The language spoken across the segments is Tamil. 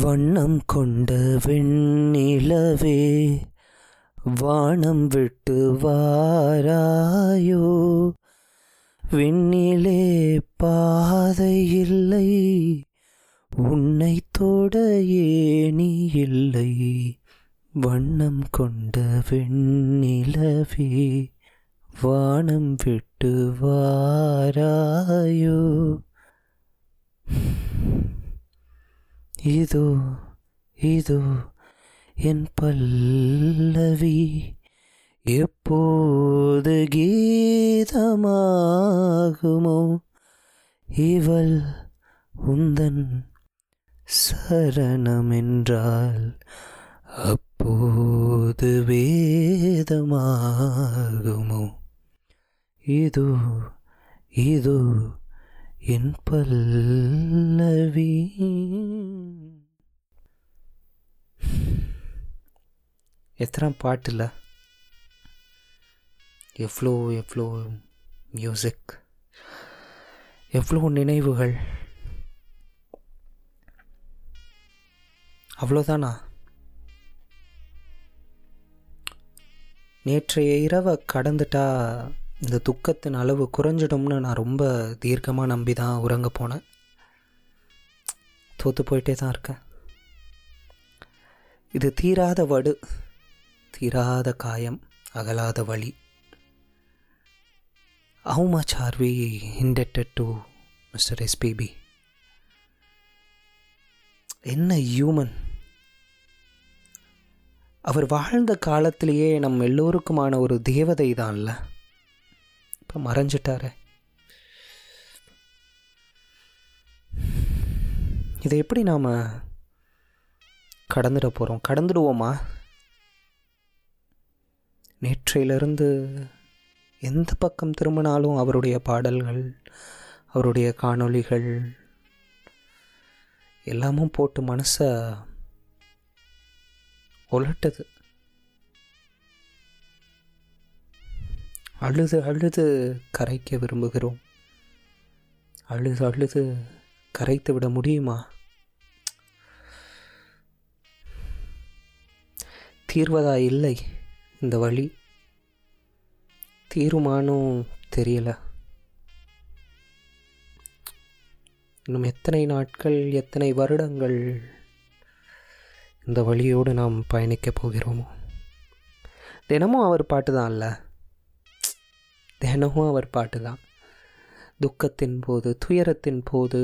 வண்ணம் கொண்ட வெண்ணிலவே வானம் விட்டு வாராயோ? விண்ணிலே பாதை இல்லை உன்னை தொட ஏனி இல்லை. வண்ணம் கொண்ட வெண்ணிலவே வானம் விட்டு வாராயோ? இதோ இதோ என் பல்லவி எப்போது கீதமாகுமோ இவள் உந்தன் சரணமென்றால் அப்போது வேதமாகுமோ. இதோ இதோ என் பல்லவி. எத்தனை பாட்டில்? எவ்வளோ எவ்வளோ மியூசிக் எவ்வளோ நினைவுகள்? அவ்வளோதானா? நேற்றைய இரவை கடந்துட்டா இந்த துக்கத்தின் அளவு குறைஞ்சிடும்னு நான் ரொம்ப தீர்க்கமாக நம்பி தான் உறங்க போனேன். தோற்று போயிட்டே தான் இருக்கேன். இது தீராத வடு தீராத காயம் அகலாத வழி how much are we indebted to mister SPB என்ன ஹியூமன் அவர் வாழ்ந்த காலத்திலேயே நம் எல்லோருக்குமான ஒரு தேவதை தான்ல இப்போ மறைஞ்சிட்டாரு. இதை எப்படி நாம் கடந்துட போகிறோம் கடந்துடுவோமா? நேற்றையிலிருந்து எந்த பக்கம் திரும்பினாலும் அவருடைய பாடல்கள் அவருடைய காணொளிகள் எல்லாமும் போட்டு மனசை உலட்டுது. அழுது அழுது கரைக்க விரும்புகிறோம். அழுது அழுது கரைத்து விட முடியுமா? தீர்வதா இல்லை இந்த வழி. தீருமானும் தெரியல. இன்னும் எத்தனை நாட்கள் எத்தனை வருடங்கள் இந்த வழியோடு நாம் பயணிக்கப் போகிறோமோ? தினமும் அவர் பாட்டு தான் இல்லை தினமும் அவர் பாட்டு தான் துக்கத்தின் போது துயரத்தின் போது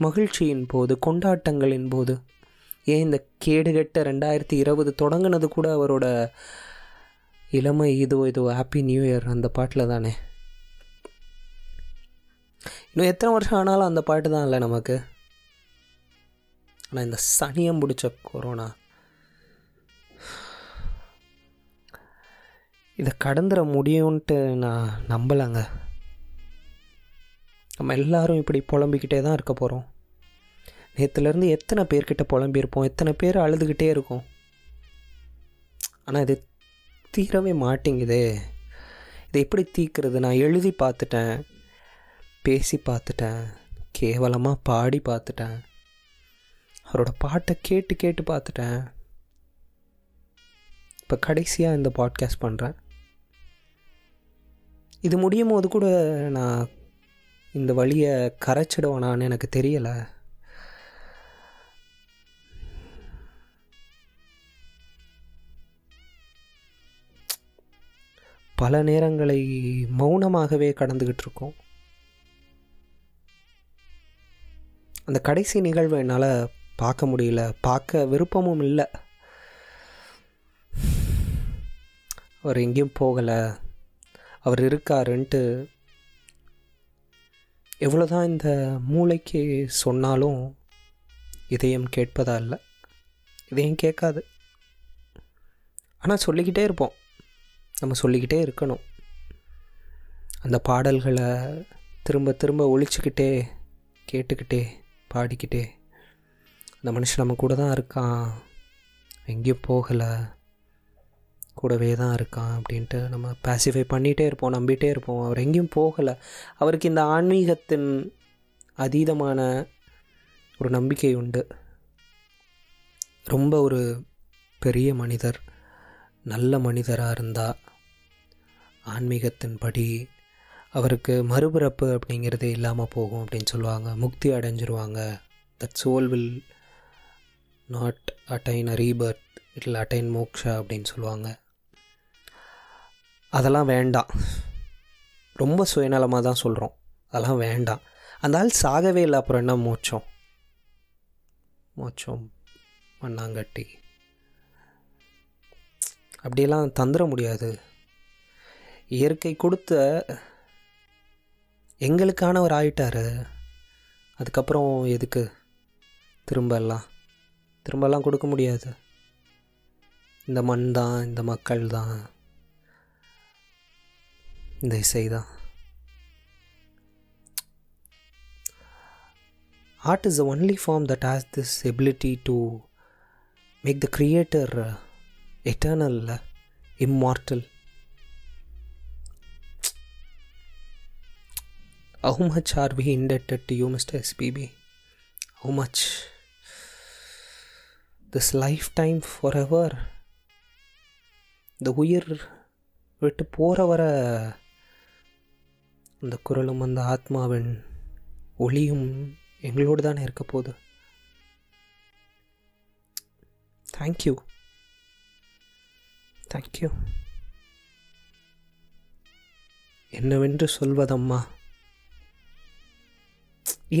மகிழ்ச்சியின் போது கொண்டாட்டங்களின் போது. ஏன் இந்த கேடுகெட்ட ரெண்டாயிரத்தி இருபது தொடங்கினது கூட அவரோட இளமை இதோ இதோ ஹாப்பி நியூ இயர் அந்த பாட்டில் தானே. இன்னும் எத்தனை வருஷம் ஆனாலும் அந்த பாட்டு தான் இல்லை நமக்கு. ஆனால் இந்த சனியம் பிடிச்ச கொரோனா இதை கடந்துட முடியும்ன்ட்டு நான் நம்பலைங்க. நம்ம எல்லாரும் இப்படி புலம்பிக்கிட்டே தான் இருக்க போகிறோம் நேற்றுலேருந்து எத்தனை பேர்கிட்ட புலம்பியிருப்போம் எத்தனை பேர் அழுதுகிட்டே இருக்கும். ஆனால் இது தீரவே மாட்டேங்குதே இதை. எப்படி தீக்கிறது? நான் எழுதி பார்த்துட்டேன் பேசி பார்த்துட்டேன் கேவலமாக பாடி பார்த்துட்டேன். அவரோட பாட்டை கேட்டு கேட்டு பார்த்துட்டேன். இப்போ கடைசியாக இந்த பாட்காஸ்ட் பண்ணுறேன் இது முடியும் போது கூட நான் இந்த வழியை கரைச்சிடுவேனான்னு எனக்கு தெரியலை. பல நேரங்களை மௌனமாகவே கடந்துக்கிட்டு இருக்கோம். அந்த கடைசி நிகழ்வை என்னால் பார்க்க முடியல. பார்க்க விருப்பமும் இல்லை. அவர் எங்கேயும் போகலை. அவர் இருக்காருன்ட்டு எவ்வளோதான் இந்த மூளைக்கு சொன்னாலும் இதயம் கேட்பதா இல்லை. இதயம் கேட்காது. ஆனால் சொல்லிக்கிட்டே இருப்போம். நம்ம சொல்லிக்கிட்டே இருக்கணும். அந்த பாடல்களை திரும்ப திரும்ப ஒழிச்சுக்கிட்டே கேட்டுக்கிட்டே பாடிக்கிட்டே. அந்த மனுஷன் நம்ம கூட தான் இருக்கான். எங்கேயும் போகலை. கூடவே தான் இருக்கான் அப்படின்ட்டு நம்ம பேசிஃபை பண்ணிகிட்டே இருப்போம் நம்பிகிட்டே இருப்போம். அவர் எங்கேயும் போகலை. அவருக்கு இந்த ஆன்மீகத்தின் அதீதமான ஒரு நம்பிக்கை உண்டு. ரொம்ப ஒரு பெரிய மனிதர் நல்ல மனிதராக இருந்தால் ஆன்மீகத்தின்படி அவருக்கு மறுபிறப்பு அப்படிங்கிறதே இல்லாமல் போகும் அப்படின்னு சொல்லுவாங்க. முக்தி அடைஞ்சிருவாங்க. That soul will not attain a rebirth it attain moksha அப்படின்னு சொல்லுவாங்க. அதெல்லாம் வேண்டாம். ரொம்ப சுயநலமாக தான் சொல்கிறோம் அதெல்லாம் வேண்டாம். அந்த ஆள் சாகவே இல்லை. அப்புறம் என்ன மோச்சம் மோச்சம் மண்ணாங்கட்டி. அப்படியெல்லாம் தந்துட முடியாது. இயற்கை கொடுத்த எங்களுக்கானவர் ஆயிட்டார். அதுக்கப்புறம் எதுக்கு? திரும்ப எல்லாம் திரும்பலாம் கொடுக்க முடியாது. இந்த மண் தான் இந்த மக்கள் தான் they say that art is the only form that has this ability to make the creator uh, eternal, uh, immortal. How much are we indebted to you, Mr. SPB? How much? This lifetime forever. the உயிர் விட்டு போகிற வர அந்த குரலும் அந்த ஆத்மாவின் ஒளியும் எங்களோடு தானே இருக்க போகுது. தேங்க்யூ தேங்க்யூ என்னவென்று சொல்வதம்மா?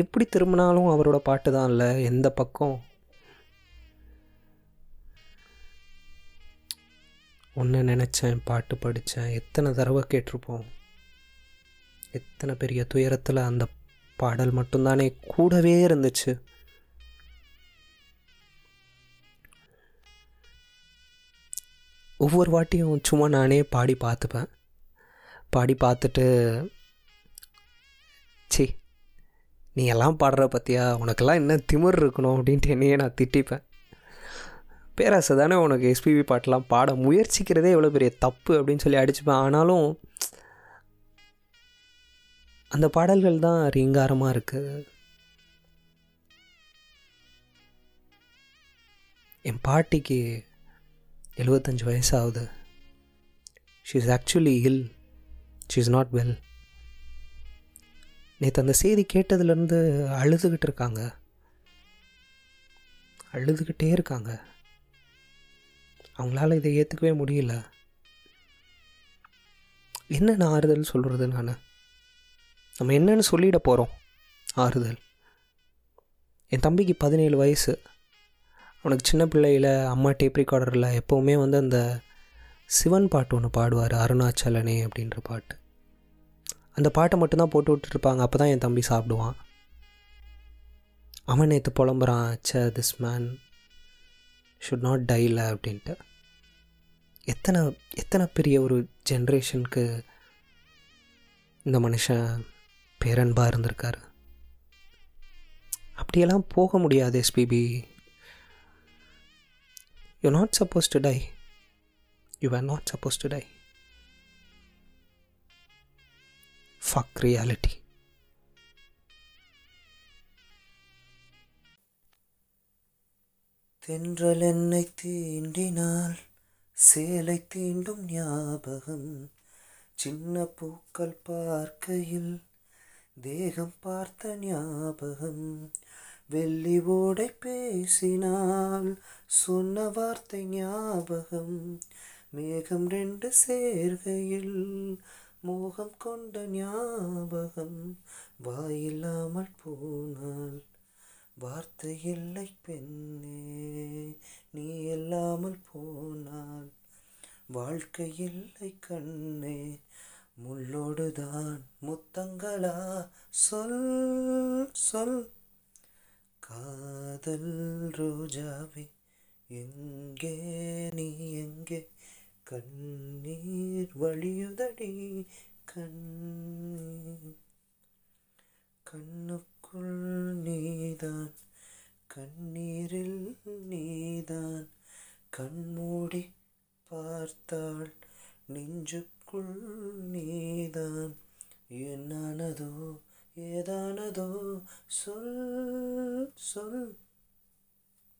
எப்படி திரும்பினாலும் அவரோட பாட்டு தான் இல்லை எந்த பக்கம்? ஒன்று நினச்சேன் பாட்டு படித்தேன் எத்தனை தடவை கேட்டிருப்போம்? எத்தனை பெரிய துயரத்தில் அந்த பாடல் மட்டும்தானே கூடவே இருந்துச்சு. ஒவ்வொரு வாட்டியும் சும்மா நானே பாடி பார்த்துப்பேன். பாடி பார்த்துட்டு சி நீ எல்லாம் பாடுற பற்றியா உனக்கெல்லாம் என்ன திமிர் இருக்கணும் அப்படின்ட்டு என்னையே நான் திட்டிப்பேன். பேராசை தானே உனக்கு எஸ்பிபி பாட்டெலாம் பாட முயற்சிக்கிறதே எவ்வளோ பெரிய தப்பு அப்படின்னு சொல்லி அடிச்சுப்பேன். ஆனாலும் அந்த பாடல்கள் தான் ரீங்காரமாக இருக்குது என் பாட்டிக்கு எழுபத்தஞ்சு வயசாகுது. She is actually ill she is not well நேற்று அந்த செய்தி கேட்டதுலேருந்து அழுதுகிட்டு இருக்காங்க. அழுதுகிட்டே இருக்காங்க. அவங்களால இதை ஏற்றுக்கவே முடியல. என்ன நான் ஆறுதல் சொல்கிறது நான்? நம்ம என்னன்னு சொல்லிட போகிறோம் ஆறுதல். என் தம்பிக்கு பதினேழு வயசு. அவனுக்கு சின்ன பிள்ளையில் அம்மா டேப் ரெக்கார்டரில் எப்போவுமே வந்து அந்த சிவன் பாட்டு ஒன்று பாடுவார் அருணாச்சலனே அப்படின்ற பாட்டு. அந்த பாட்டை மட்டும்தான் போட்டு விட்டுருப்பாங்க அப்போ தான் என் தம்பி சாப்பிடுவான். அவன் நேற்று புலம்புறான் so this man should not die அப்படின்ட்டு. எத்தனை எத்தனை பெரிய ஒரு ஜென்ரேஷனுக்கு இந்த மனுஷன் பேரன்பாக இருந்திருக்கார். அப்படியெல்லாம் போக முடியாது SPB you not suppose to die you are not suppose to die fuck reality தென்றல் என்னை தீண்டினால் சேலை தீண்டும் ஞாபகம். சின்ன பூக்கள் பார்க்கையில் தேகம் பார்த்த ஞாபகம். வெள்ளி ஓடை பேசினால் சொன்ன வார்த்தை ஞாபகம். மேகம் ரெண்டு சேர்கையில் மோகம் கொண்ட ஞாபகம். வாயில்லாமல் போனால் வார்த்தை இல்லை பெண்ணே நீ இல்லாமல் போனால் வாழ்க்கை இல்லை கண்ணே. முள்ளோடுதான் முத்தங்களா? சொல் சொல். காதல் ரோஜாவே எங்கே நீ எங்கே? கண்ணீர் வழியுதடி கண்ணீர். கண்ணுக்குள் நீதான் கண்ணீரில் நீதான். கண்